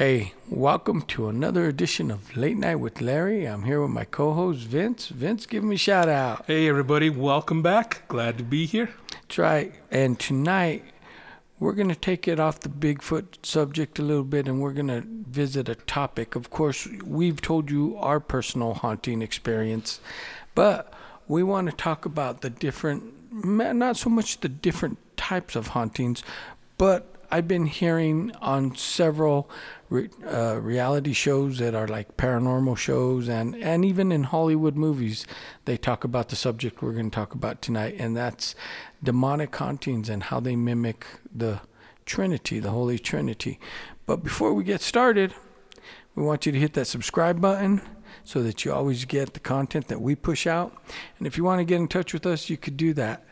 Hey, welcome to another edition of Late Night with Larry. I'm here with my co-host Vince. Vince, give me a shout out. Hey, everybody, welcome back. Glad to be here. That's right. And tonight we're going to take it off the Bigfoot subject a little bit and we're going to visit a topic. Of course, we've told you our personal haunting experience, but we want to talk about the different, not so much the different types of hauntings, but I've been hearing on several re, uh, reality shows that are like paranormal shows, and, and even in Hollywood movies, they talk about the subject we're going to talk about tonight, and that's demonic hauntings and how they mimic the Trinity, the Holy Trinity. But before we get started, we want you to hit that subscribe button so that you always get the content that we push out. And if you want to get in touch with us, you could do that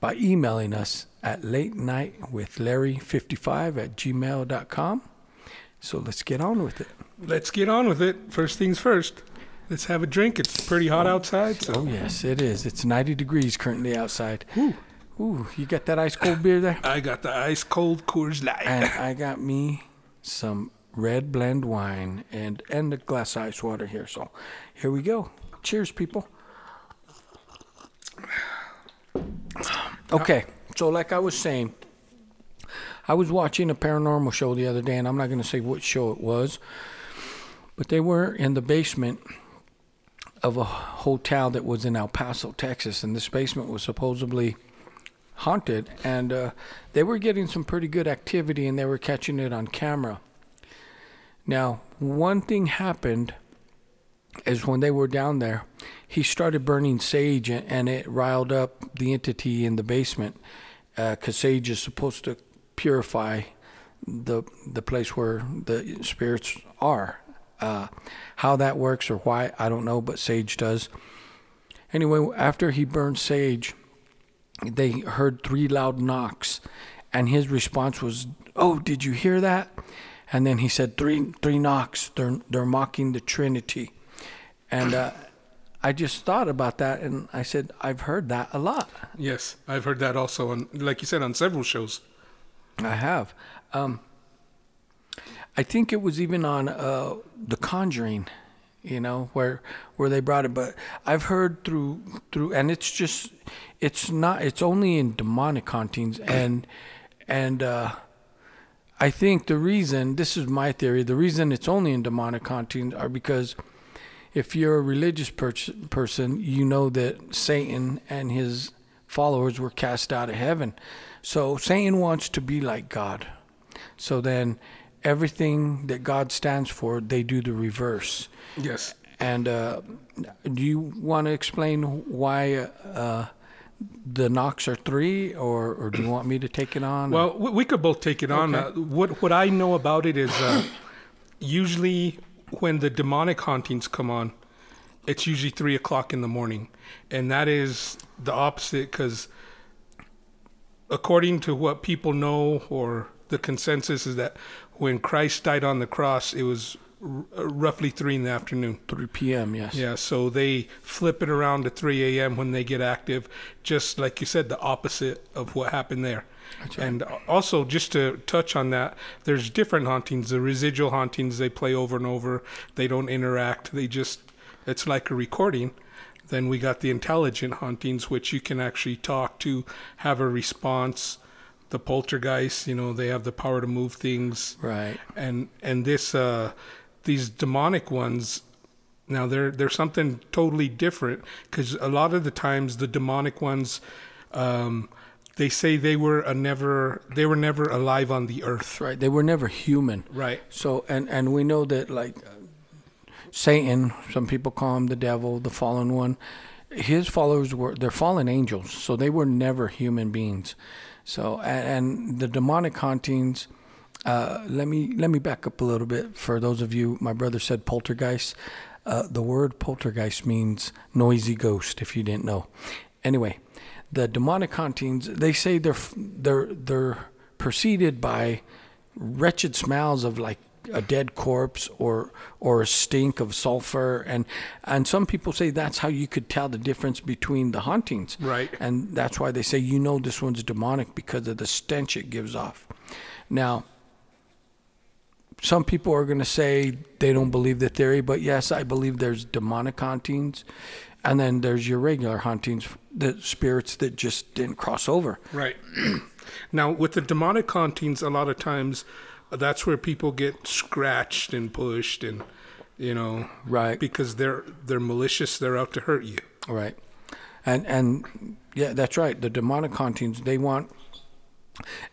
by emailing us at late night with Larry 55 at gmail.com. So let's get on with it. Let's get on with it. First things first. Let's have a drink. It's pretty hot oh. outside. So. Oh, yes, it is. It's 90 degrees currently outside. Ooh. Ooh, you got that ice cold beer there? I got the ice cold Coors Light. And I got me some red blend wine and, and a glass of ice water here. So here we go. Cheers, people. Okay, so like I was saying, I was watching a paranormal show the other day, and I'm not going to say which show it was, but they were in the basement of a hotel that was in El Paso, Texas, and this basement was supposedly haunted, and uh, they were getting some pretty good activity, and they were catching it on camera. Now, one thing happened is when they were down there, he started burning sage and it riled up the entity in the basement because uh, sage is supposed to purify the the place where the spirits are. Uh, how that works or why I don't know, but sage does. Anyway, after he burned sage, they heard three loud knocks, and his response was, "Oh, did you hear that?" And then he said, three three knocks. They're they're mocking the Trinity." And uh, I just thought about that, and I said, I've heard that a lot. Yes, I've heard that also, on, like you said, on several shows. I have. Um, I think it was even on uh, The Conjuring, you know, where where they brought it. But I've heard through through, and it's just, it's not, it's only in demonic hauntings, and and uh, I think the reason, this is my theory, the reason it's only in demonic hauntings are because if you're a religious per- person, you know that Satan and his followers were cast out of heaven. So Satan wants to be like God. So then everything that God stands for, they do the reverse. Yes. And uh, do you want to explain why uh, the knocks are three, or, or do you want me to take it on? Well, we could both take it on. Uh, what what I know about it is uh, usually when the demonic hauntings come on, it's usually three o'clock in the morning, and that is the opposite because, according to what people know or the consensus is that when Christ died on the cross, it was r- uh, roughly three in the afternoon. 3 p.m. Yes. Yeah. So they flip it around to 3 a.m. when they get active, just like you said, the opposite of what happened there. And also, just to touch on that, there's different hauntings. The residual hauntings they play over and over. They don't interact. They just it's like a recording. Then we got the intelligent hauntings, which you can actually talk to, have a response. The poltergeist, you know, they have the power to move things. Right. And and this uh, these demonic ones, now they're they're something totally different because a lot of the times the demonic ones. Um, they say they were a never they were never alive on the earth right they were never human right so and and we know that like satan some people call him the devil the fallen one. His followers were they're fallen angels so they were never human beings. So and, and the demonic hauntings uh, let me let me back up a little bit for those of you my brother said poltergeist. Uh, the word poltergeist means noisy ghost if you didn't know. Anyway the demonic hauntings, they say they're they're they're preceded by wretched smells of like a dead corpse or or a stink of sulfur. And and some people say that's how you could tell the difference between the hauntings. Right. And that's why they say you know this one's demonic because of the stench it gives off. Now some people are going to say they don't believe the theory, but yes, I believe there's demonic hauntings, and then there's your regular hauntings, the spirits that just didn't cross over. Right. now, with the demonic hauntings, a lot of times that's where people get scratched and pushed and you know Right. because they're they're malicious they're out to hurt you Right. And and yeah, that's right. The demonic hauntings, they want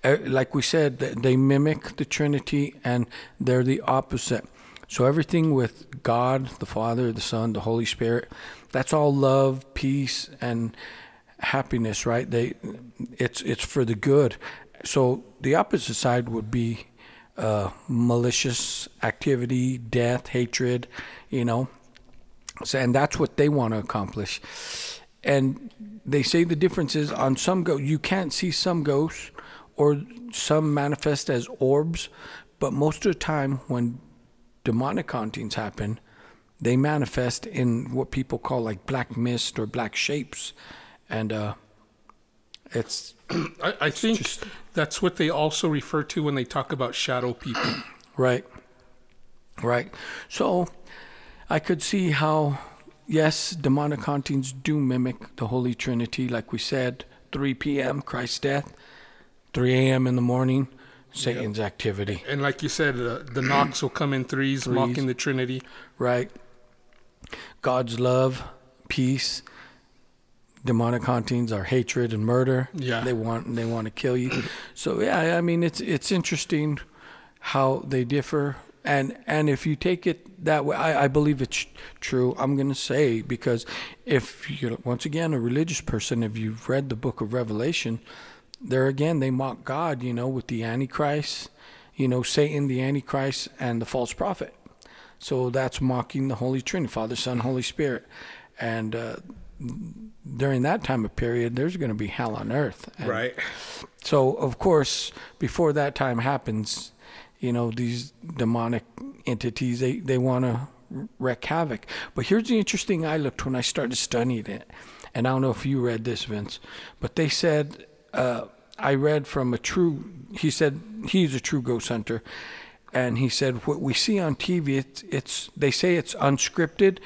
uh, like we said, they mimic the Trinity and they're the opposite. So everything with God, the Father, the Son, the Holy Spirit, that's all love, peace and happiness, right? They it's it's for the good. So the opposite side would be uh, malicious activity, death, hatred, you know. So, and that's what they want to accomplish. And they say the difference is on some go you can't see some ghosts or some manifest as orbs, but most of the time when demonic hauntings happen, they manifest in what people call like black mist or black shapes, and uh, it's i, I think just- that's what they also refer to when they talk about shadow people Right. Right. So I could see how, yes, demonic hauntings do mimic the Holy Trinity, like we said 3 p.m., Christ's death, 3 a.m. in the morning, Satan's activity. and like you said uh, the knocks will come in threes, Threes. mocking the trinity Right. God's love, peace. Demonic hauntings are hatred and murder. Yeah. They want they want to kill you. So yeah, I mean it's it's interesting how they differ and and if you take it that way I, I believe it's true i'm going to say because if you're once again a religious person if you've read the book of revelation there again they mock god you know with the antichrist you know satan the antichrist and the false prophet so that's mocking the holy trinity father son holy spirit and uh, during that time of period there's going to be hell on earth And right so, of course, before that time happens, you know, these demonic entities, they, they want to wreak havoc. But here's the interesting I looked when I started studying it. And I don't know if you read this, Vince, but they said, uh, I read from a true, he said, he's a true ghost hunter. And he said, what we see on TV, it's, it's they say it's unscripted.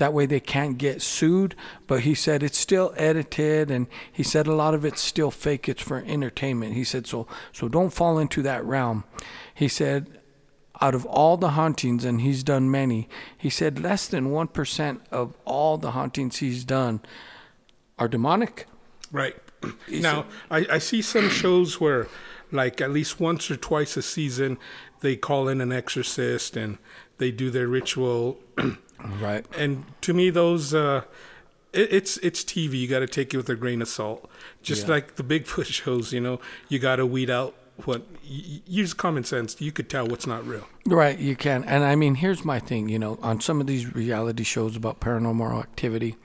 That way they can't get sued. But he said it's still edited, and he said a lot of it's still fake. It's for entertainment. He said so. So don't fall into that realm. He said, out of all the hauntings, and he's done many, he said less than one percent of all the hauntings he's done are demonic. Right. Is now, I, I see some shows where, like, at least once or twice a season, they call in an exorcist and they do their ritual. Right. And to me, those, uh, it, it's it's TV. You got to take it with a grain of salt. Just Yeah. like the Bigfoot shows, you know, you got to weed out what, y- use common sense. You could tell what's not real. Right, you can. And I mean, here's my thing, you know, on some of these reality shows about paranormal activity,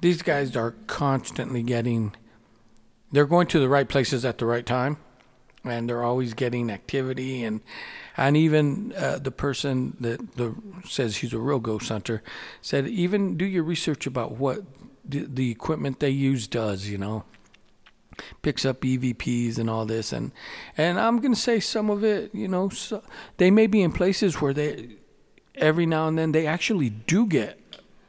these guys are constantly getting they're going to the right places at the right time and they're always getting activity and and even uh, the person that the says he's a real ghost hunter said even do your research about what the, the equipment they use does, you know picks up EVPs and all this, and and I'm gonna say some of it, you know, so, they may be in places where they every now and then they actually do get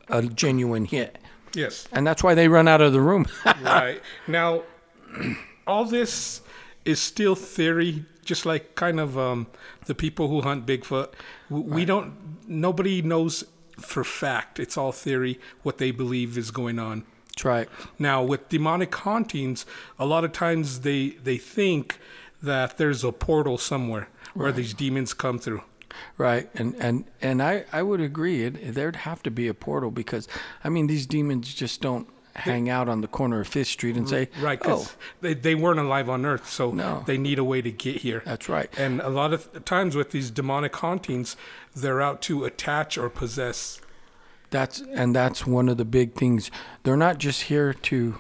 a genuine hit, Yes. and that's why they run out of the room. right. Now, all this is still theory, just like kind of um, the people who hunt Bigfoot. We don't, nobody knows for fact. It's all theory, what they believe is going on. that's right. Now, with demonic hauntings, a lot of times they, they think that there's a portal somewhere where these demons come through. Right, and and and I I would agree. It, there'd have to be a portal because I mean these demons just don't hang out on the corner of Fifth Street and say, Right, "Oh, they, they weren't alive on Earth, so No. they need a way to get here. that's right." And a lot of times with these demonic hauntings, they're out to attach or possess. That's and that's one of the big things. They're not just here to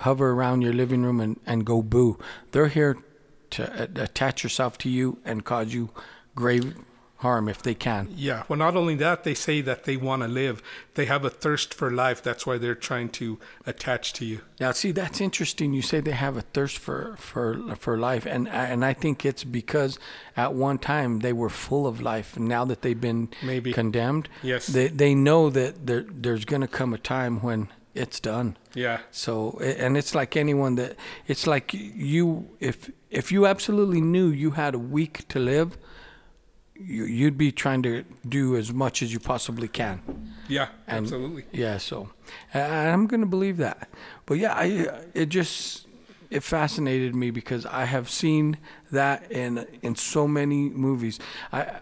hover around your living room and, and go boo. They're here to a- attach yourself to you and cause you grave harm if they can. Yeah. Well, not only that, they say that they want to live. They have a thirst for life. That's why they're trying to attach to you. Now, see, that's interesting. You say they have a thirst for for for life, and and I think it's because at one time they were full of life. And now that they've been Maybe. condemned, Yes. they they know that there there's going to come a time when it's done. Yeah. So, and it's like anyone that it's like you if if you absolutely knew you had a week to live, you'd be trying to do as much as you possibly can. Yeah. And- absolutely. Yeah, so I'm going to believe that. But yeah, I it just it fascinated me because I have seen that in in so many movies. I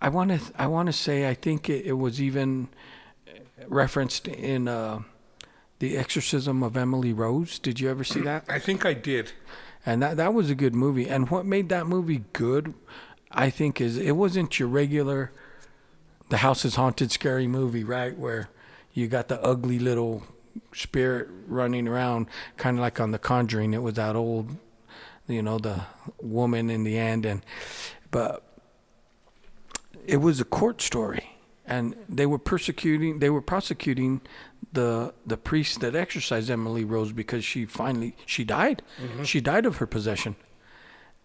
I want to I want to say I think it, it was even referenced in uh, the Exorcism of Emily Rose. Did you ever see that? I think I did. And that that was a good movie. And what made that movie good, I think, is it wasn't your regular the house is haunted scary movie, right? Where you got the ugly little spirit running around, kind of like on The Conjuring. It was that old, you know, the woman in the end, and but it was a court story, and they were persecuting, they were prosecuting the the priest that exorcised Emily Rose because she finally she died. Mm-hmm. She died of her possession.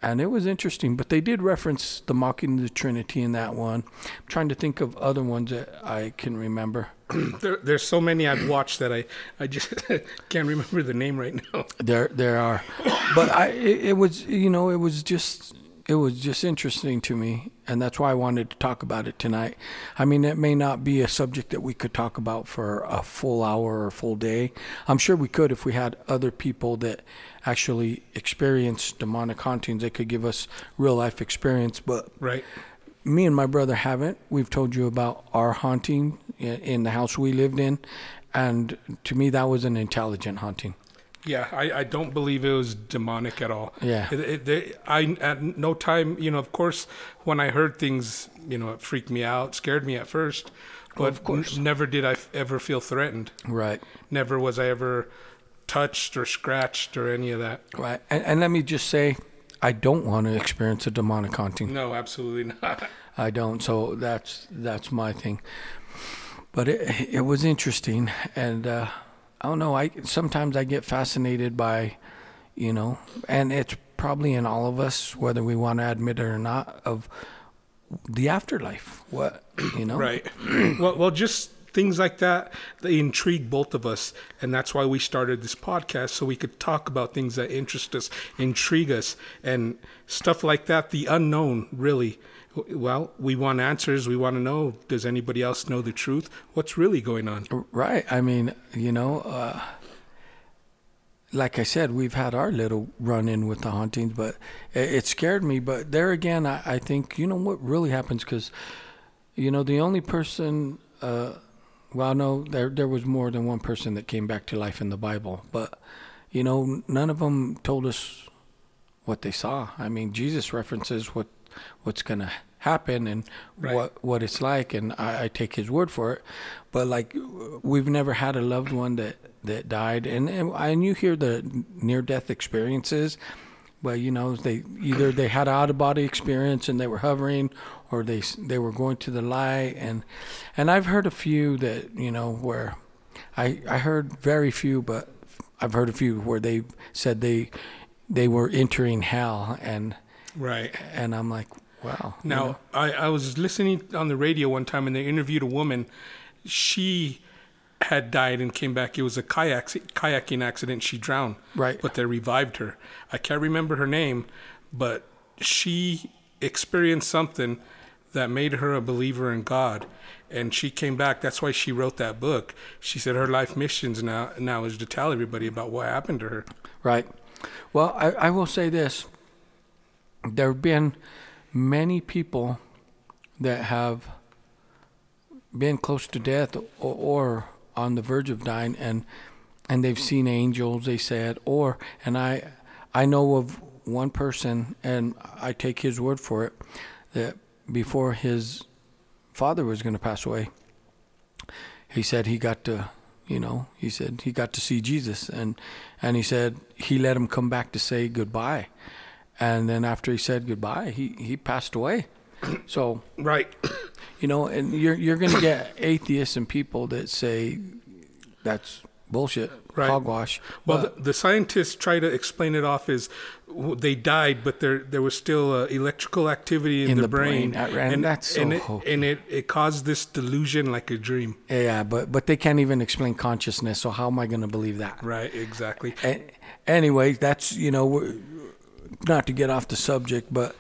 And it was interesting, but they did reference the mocking of the Trinity in that one. I'm trying to think of other ones that I can remember. There, there's so many I've watched that I, I just can't remember the name right now. There, there are, but I, it, it was, you know, it was just, it was just interesting to me, and that's why I wanted to talk about it tonight. I mean, it may not be a subject that we could talk about for a full hour or full day. I'm sure we could if we had other people that actually experienced demonic hauntings. They could give us real life experience, but Right. me and my brother haven't. We've told you about our haunting in the house we lived in, and to me, that was an intelligent haunting. Yeah, I, I don't believe it was demonic at all. Yeah. It, it, they, I at no time, you know, of course, when I heard things, you know, it freaked me out, scared me at first, but of course. n- never did I f- ever feel threatened. Right. Never was I ever touched or scratched or any of that. Right. And, and let me just say, I don't want to experience a demonic haunting. No, absolutely not. I don't. So that's that's my thing. But it it was interesting, and uh, I don't know. I sometimes I get fascinated by, you know, and it's probably in all of us, whether we want to admit it or not, of the afterlife. What you know? Right. well, well, just things like that they intrigue both of us, and that's why we started this podcast so we could talk about things that interest us, intrigue us, and stuff like that. The unknown, really. Well, we want answers. We want to know: Does anybody else know the truth? What's really going on? Right. I mean, you know, uh, like I said, we've had our little run in with the hauntings, but it, it scared me. But there again, I, I think, you know, what really happens because, you know, the only person, uh, well, no, there, there was more than one person that came back to life in the Bible, but, you know, none of them told us what they saw. I mean, Jesus references what what's going to happen and Right. what what it's like, and I, I take his word for it. But like, we've never had a loved one that that died, and and, and you hear the near death experiences. Well, you know, they either they had an out of body experience and they were hovering, or they they were going to the light, and and I've heard a few that you know where, I I heard very few, but I've heard a few where they said they they were entering hell, and Right. and I'm like, wow. you Now, know? I, I was listening on the radio one time and they interviewed a woman. She had died and came back. It was a kayak kayaking accident. She drowned. Right. But they revived her. I can't remember her name, but she experienced something that made her a believer in God. And she came back. That's why she wrote that book. She said her life missions now now is to tell everybody about what happened to her. Right. Well, I, I will say this. There have been many people that have been close to death or, or on the verge of dying and and they've seen angels they said or and I I know of one person and I take his word for it that before his father was going to pass away he said he got to you know he said he got to see jesus and and he said he let him come back to say goodbye and then after he said goodbye he he passed away So Right. you know, and you're you're going to get atheists and people that say that's bullshit, Right. hogwash. Well, But- the, the scientists try to explain it off as they died, but there there was still uh, electrical activity in, In the brain, brain, uh, and that's so and it, and it, it caused this delusion like a dream. yeah, but but they can't even explain consciousness. So how am I going to believe that? Right, exactly. A- anyway, that's you know, not to get off the subject, but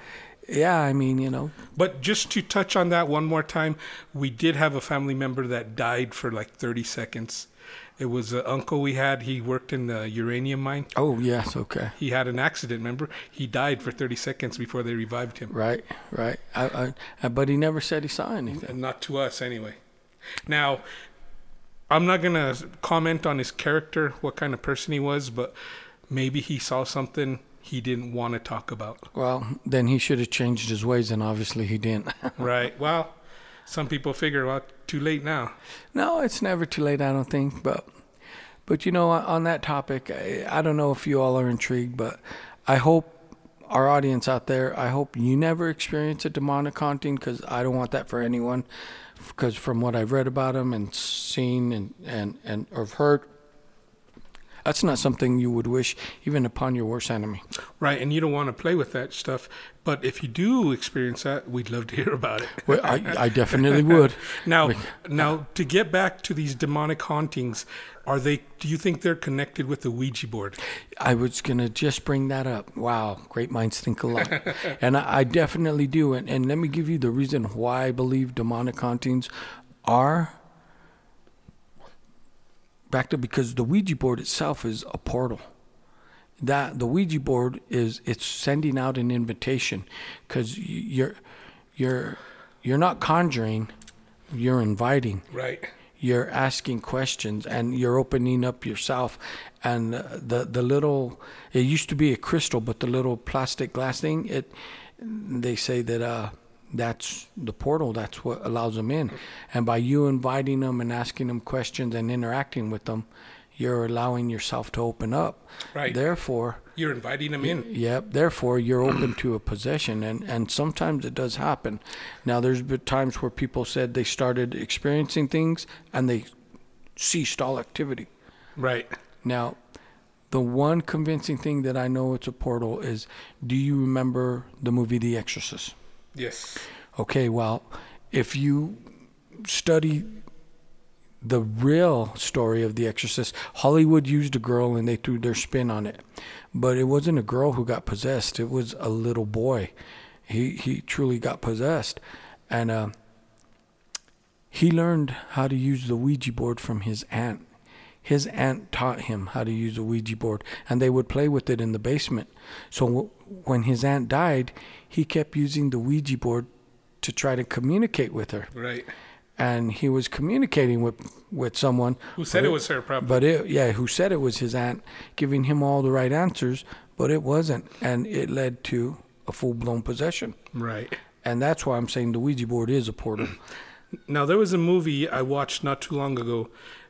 yeah, I mean, you know, But just to touch on that one more time, we did have a family member that died for like 30 seconds. It was an uncle we had. He worked in the uranium mine. oh yes, okay, He had an accident. Remember, he died for 30 seconds before they revived him. right, right. I, I, but he never said he saw anything. not to us anyway. Now, I'm not gonna comment on his character, what kind of person he was, but maybe he saw something he didn't want to talk about. Well, then he should have changed his ways, and obviously he didn't. right. Well, some people figure, well, too late now. No, it's never too late, I don't think. But, but you know, on that topic, I, I don't know if you all are intrigued, but I hope our audience out there, I hope you never experience a demonic haunting because I don't want that for anyone. Because from what I've read about them and seen and and and or heard, that's not something you would wish even upon your worst enemy. Right. And you don't want to play with that stuff. But if you do experience that, we'd love to hear about it. Well, I, I definitely would. Now, now to get back to these demonic hauntings, are they? Do you think they're connected with the Ouija board? I was gonna just bring that up. Wow, great minds think alike, and I, I definitely do. And, and let me give you the reason why I believe demonic hauntings are back to because the Ouija board itself is a portal. That the Ouija board is it's sending out an invitation because you're you're you're not conjuring, you're inviting Right. you're asking questions and you're opening up yourself and the the little it used to be a crystal but the little plastic glass thing it they say that uh that's the portal that's what allows them in and by you inviting them and asking them questions and interacting with them you're allowing yourself to open up Right. therefore You're inviting them in. Yep. Therefore, you're open to a possession, and and sometimes it does happen. Now, there's been times where people said they started experiencing things and they ceased all activity. Right. Now, the one convincing thing that I know it's a portal is: Do you remember the movie The Exorcist? Yes. Okay. Well, if you study the real story of The Exorcist, Hollywood used a girl and they threw their spin on it. But it wasn't a girl who got possessed, it was a little boy. He he truly got possessed. And uh, he learned how to use the Ouija board from his aunt. His aunt taught him how to use a Ouija board, and they would play with it in the basement. So w- when his aunt died, he kept using the Ouija board to try to communicate with her Right. and he was communicating with with someone Who said it was her? Probably. but it yeah who said it was his aunt giving him all the right answers but it wasn't and it led to a full-blown possession right. and that's why i'm saying the ouija board is a portal Now there was a movie I watched not too long ago.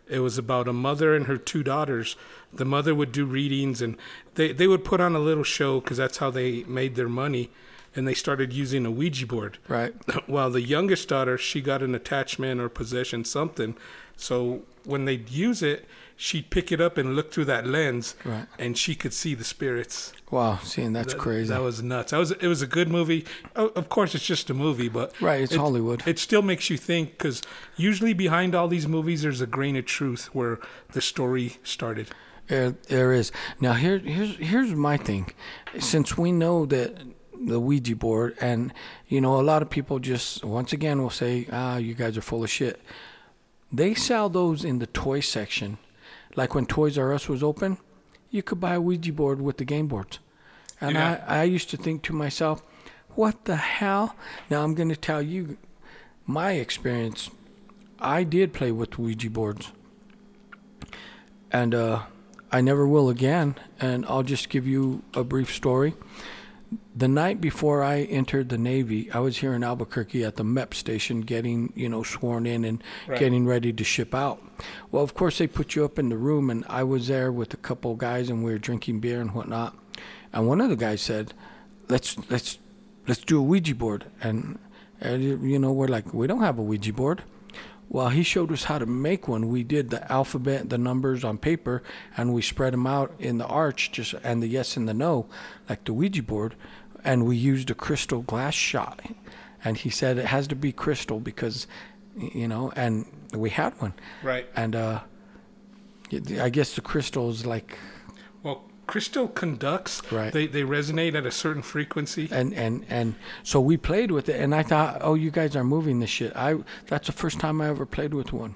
It was about a mother and her two daughters. The mother would do readings, and they they would put on a little show because that's how they made their money. And they started using a Ouija board. right While the youngest daughter, she got an attachment or possession, something. So when they'd use it, she'd pick it up and look through that lens, Right. and she could see the spirits. wow seeing that's That- crazy That was nuts. That was it was a good movie. Of course, it's just a movie, but right it's it- hollywood It still makes you think because usually behind all these movies, there's a grain of truth where the story started. There, there is. Now here, here's here's my thing. Since we know that the Ouija board, and you know, a lot of people just once again will say, "Ah, you guys are full of shit." They sell those in the toy section, like when Toys R Us was open. You could buy a Ouija board with the game boards, and Yeah. I I used to think to myself, "What the hell?" Now I'm going to tell you my experience. I did play with Ouija boards and uh, I never will again. And I'll just give you a brief story. The night before I entered the Navy, I was here in Albuquerque at the MEPS station getting, you know, sworn in and Right. getting ready to ship out. Well, of course, they put you up in the room, and I was there with a couple guys, and we were drinking beer and whatnot. And one of the guys said, "Let's let's let's do a Ouija board." And And, you you know, we're like, we don't have a Ouija board. Well, he showed us how to make one. We did the alphabet, the numbers on paper, and we spread them out in the arch, just and the yes and the no, like the Ouija board. And we used a crystal glass shot. And he said it has to be crystal because, you know, and we had one. Right. And uh, I guess the crystal is like Well, crystal conducts. Right. They they resonate at a certain frequency. and and and so we played with it and i thought oh you guys are moving this shit. I that's the first time i ever played with one.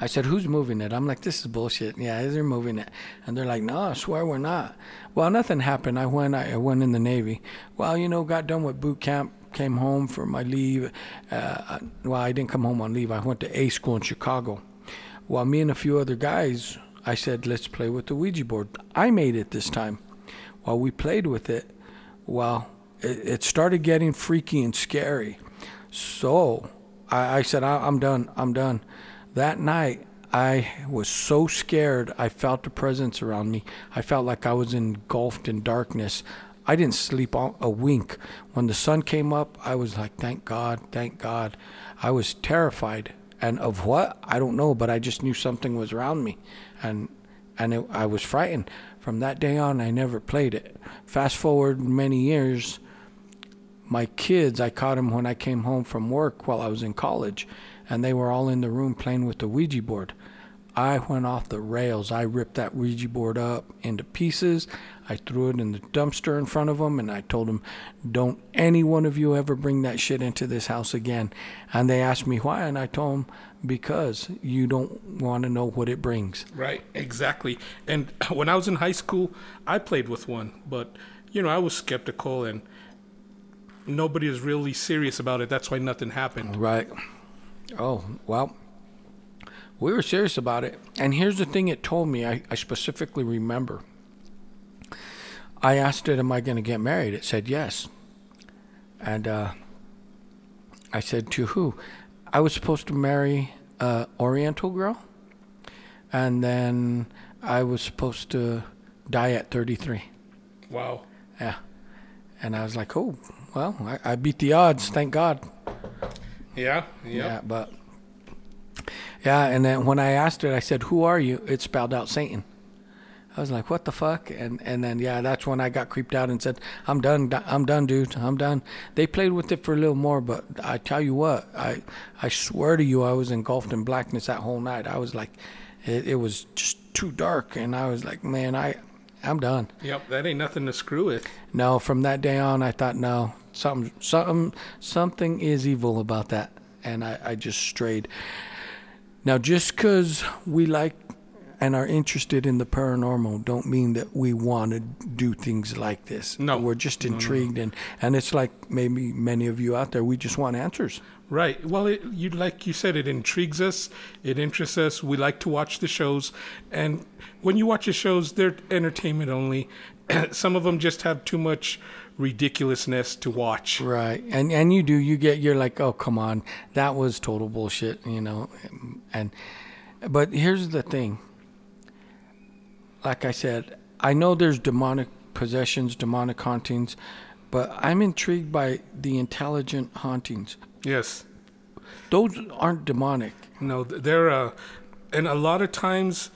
I said who's moving it? I'm like this is bullshit. Yeah they're moving it. And they're like no i swear we're not. Well nothing happened. I went i went in the navy. Well you know got done with boot camp came home for my leave. Uh, well i didn't come home on leave. I went to a school in chicago. Well me and a few other guys i said let's play with the ouija board i made it this time while we played with it well, it, it started getting freaky and scary. So I, I said, I, I'm done. I'm done. That night, I was so scared. I felt the presence around me. I felt like I was engulfed in darkness. I didn't sleep a a wink. When the sun came up, I was like, thank God, thank God. I was terrified. And of what? I don't know, but I just knew something was around me. And and it, I was frightened. From that day on, I never played it. Fast forward many years, my kids, I caught them when I came home from work while I was in college, and they were all in the room playing with the Ouija board. I went off the rails. I ripped that Ouija board up into pieces. I threw it in the dumpster in front of them, and I told them, "Don't any one of you ever bring that shit into this house again." And they asked me why, and I told them, "Because you don't want to know what it brings." Right, exactly. And when I was in high school, I played with one, but you know, I was skeptical and nobody was really serious about it. That's why nothing happened. Right. Oh, well, we were serious about it. And here's the thing it told me, I, I specifically remember. I asked it, Am I going to get married? It said yes. And uh, I said, To who? I was supposed to marry a Oriental girl. And then I was supposed to die at 33. Wow. Yeah. And I was like, Oh, well, I, I beat the odds. Thank God. Yeah, yeah. Yeah, but yeah, and then when I asked it, I said, "Who are you?" It spelled out Satan. I was like, "What the fuck?" And and then yeah, that's when I got creeped out and said, "I'm done. I'm done, dude. I'm done." They played with it for a little more, but I tell you what, I I swear to you, I was engulfed in blackness that whole night. I was like, it, it was just too dark, and I was like, man, I I'm done. Yep, that ain't nothing to screw with. No, from that day on, I thought, no, something, something, something is evil about that, and I, I just strayed. Now, just because we like and are interested in the paranormal, don't mean that we want to do things like this. No. we're just intrigued, and and it's like maybe many of you out there, we just want answers. Right. Well, it, you like you said, it intrigues us. It interests us. We like to watch the shows, and when you watch the shows, they're entertainment only. Some of them just have too much ridiculousness to watch. Right, and and you do. You get. You're like, oh come on, that was total bullshit, you know. And but here's the thing. Like I said, I know there's demonic possessions, demonic hauntings, but I'm intrigued by the intelligent hauntings. Yes. Those aren't demonic. No, th- they're uh, and a lot of times.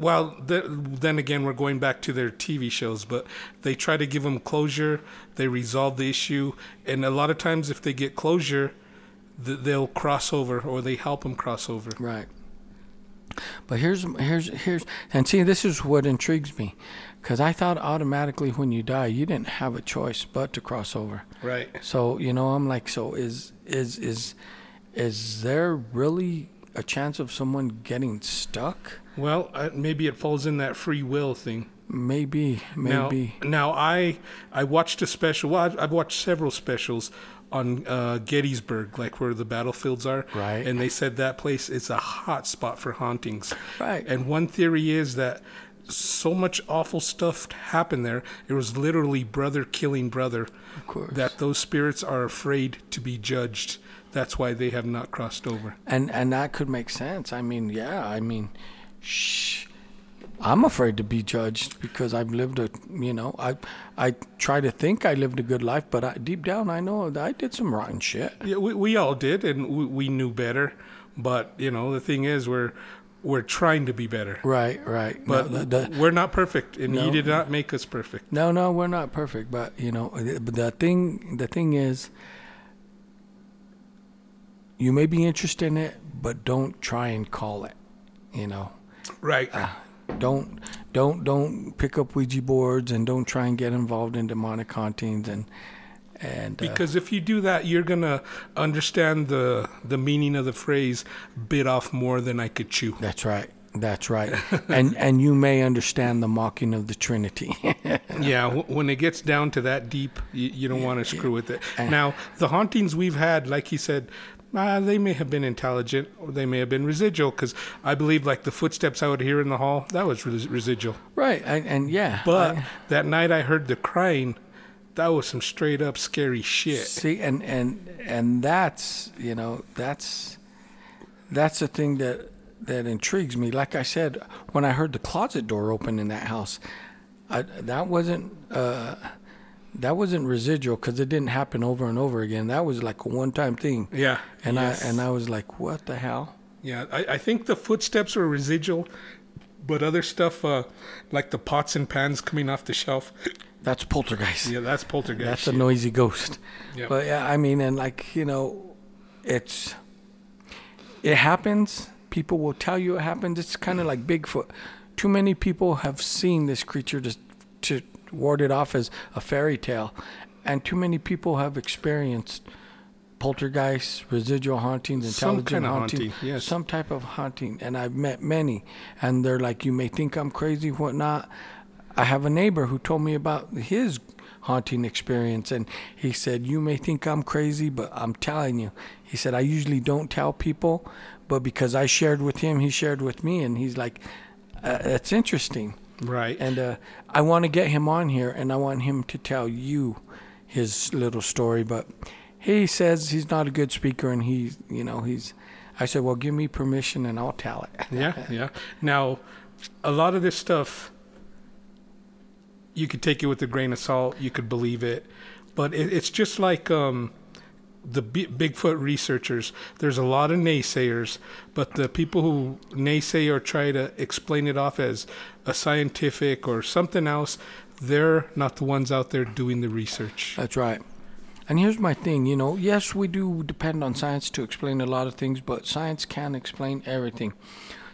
Well, th- then again, we're going back to their TV shows, but they try to give them closure. They resolve the issue, and a lot of times, if they get closure, th- they'll cross over or they help them cross over. Right. But here's here's here's and see this is what intrigues me, because I thought automatically when you die you didn't have a choice but to cross over. Right. So you know, I'm like, so is is is is there really a chance of someone getting stuck? Well, uh, maybe it falls in that free will thing. Maybe, maybe. Now, now I I watched a special. Well, I've, I've watched several specials on uh, Gettysburg, like where the battlefields are. Right. And they said that place is a hot spot for hauntings. Right. And one theory is that so much awful stuff happened there. It was literally brother killing brother. Of course. That those spirits are afraid to be judged. That's why they have not crossed over. and and that could make sense. I mean, yeah. I mean, shh. I'm afraid to be judged because I've lived a, you know, I, I try to think I lived a good life, but I, deep down I know that I did some rotten shit. Yeah, we, we all did, and we, we knew better. But you know, the thing is, we're we're trying to be better. Right, right. But no, the, we're not perfect, and No. He did not make us perfect. no, no, we're not perfect, but you know, but the thing, the thing is, you may be interested in it, but don't try and call it. You know, Right. don't don't don't pick up Ouija boards and don't try and get involved in demonic hauntings and and uh, Because if you do that, you're gonna understand the the meaning of the phrase "bit off more than I could chew." that's right. That's right. and and you may understand the mocking of the Trinity. Yeah, w- when it gets down to that deep, you, you don't want to screw with it. Uh. Now, the hauntings we've had, like he said, uh, they may have been intelligent or they may have been residual. Because I believe, like the footsteps I would hear in the hall, that was res- residual. right. And, and yeah. But I- that night I heard the crying, that was some straight up scary shit. See, and and and that's you know that's that's the thing that that intrigues me. Like I said, when I heard the closet door open in that house, I, that wasn't uh, that wasn't residual because it didn't happen over and over again. That was like a one-time thing. Yeah, And yes. I and I was like, what the hell? Yeah, I, I think the footsteps were residual, but other stuff, uh, like the pots and pans coming off the shelf, That's poltergeist. yeah, that's poltergeist. That's a noisy ghost. Yep. But yeah, I mean, and like you know, it's it happens. People will tell you it happens. It's kind of like Bigfoot. Too many people have seen this creature just to ward it off as a fairy tale, and too many people have experienced poltergeists, residual hauntings, Some intelligent kind of haunting, haunting, yes. some type of haunting. And I've met many, and they're like, you may think I'm crazy, whatnot. I have a neighbor who told me about his haunting experience, and he said, You may think I'm crazy, but I'm telling you. He said, I usually don't tell people, but because I shared with him, he shared with me, and he's like, uh, That's interesting. Right. And uh, I want to get him on here, and I want him to tell you his little story. But he says he's not a good speaker, and he's, you know, he's. I said, well, give me permission, and I'll tell it. Yeah, yeah. Now, a lot of this stuff, you could take it with a grain of salt. You could believe it, but it, it's just like um, the B- Bigfoot researchers. There's a lot of naysayers, but the people who naysay or try to explain it off as a scientific or something else, they're not the ones out there doing the research. That's right. And here's my thing, you know, yes, we do depend on science to explain a lot of things, but science can't explain everything.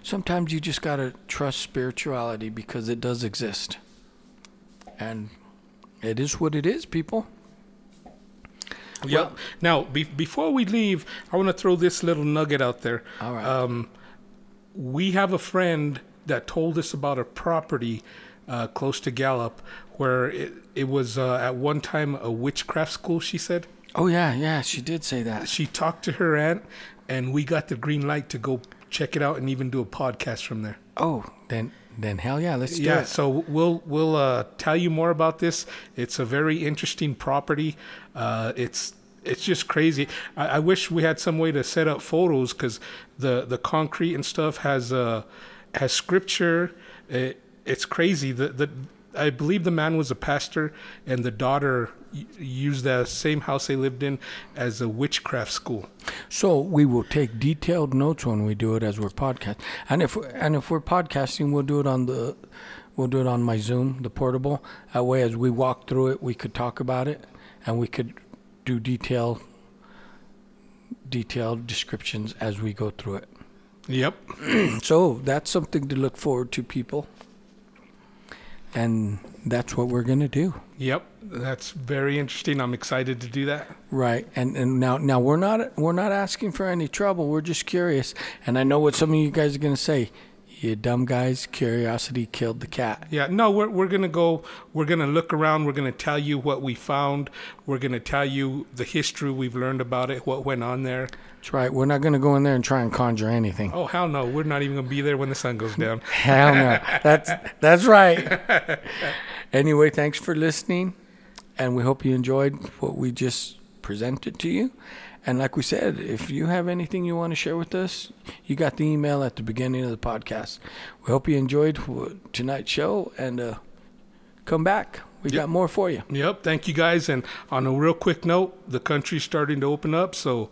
Sometimes you just got to trust spirituality because it does exist. And it is what it is, people. Well, now be- before we leave, I want to throw this little nugget out there. All right. Um, we have a friend that told us about a property uh, close to Gallup where it, it was uh, at one time a witchcraft school. She said Oh, yeah, yeah, she did say that. she talked to her aunt, and we got the green light to go check it out and even do a podcast from there. Oh, then then hell yeah, let's do Yeah, it. so we'll we'll uh, tell you more about this. It's a very interesting property. Uh, it's it's just crazy. I, I wish we had some way to set up photos because the the concrete and stuff has uh has scripture. It, it's crazy. The the I believe the man was a pastor and the daughter used the same house they lived in as a witchcraft school. So we will take detailed notes when we do it as we're podcast. And if and if we're podcasting, we'll do it on the we'll do it on my Zoom, the portable. That way, as we walk through it, we could talk about it, and we could do detail detailed descriptions as we go through it. Yep. So that's something to look forward to, people. And that's what we're gonna do. Yep. That's very interesting. I'm excited to do that. Right, and and now now we're not we're not asking for any trouble. We're just curious, and I know what some of you guys are gonna say. You dumb guys, curiosity killed the cat. Yeah, no, we're we're gonna go. We're gonna look around. We're gonna tell you what we found. We're gonna tell you the history we've learned about it, what went on there. That's right. We're not gonna go in there and try and conjure anything. Oh hell no, we're not even gonna be there when the sun goes down. Hell no. That's that's right. anyway, thanks for listening, and we hope you enjoyed what we just presented to you. And like we said, if you have anything you want to share with us, you got the email at the beginning of the podcast. We hope you enjoyed tonight's show and uh, come back. We Yep. got more for you. Yep. Thank you guys. And on a real quick note, the country's starting to open up, so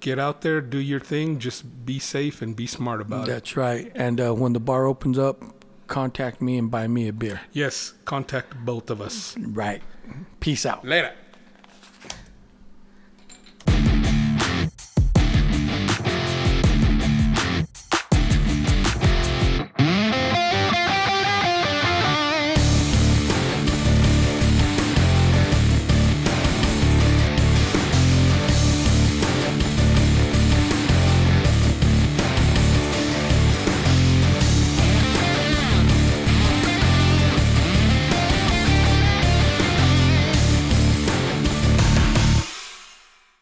get out there, do your thing, just be safe and be smart about it. That's right. And uh, when the bar opens up, contact me and buy me a beer. Yes, contact both of us. Right. Peace out. Later.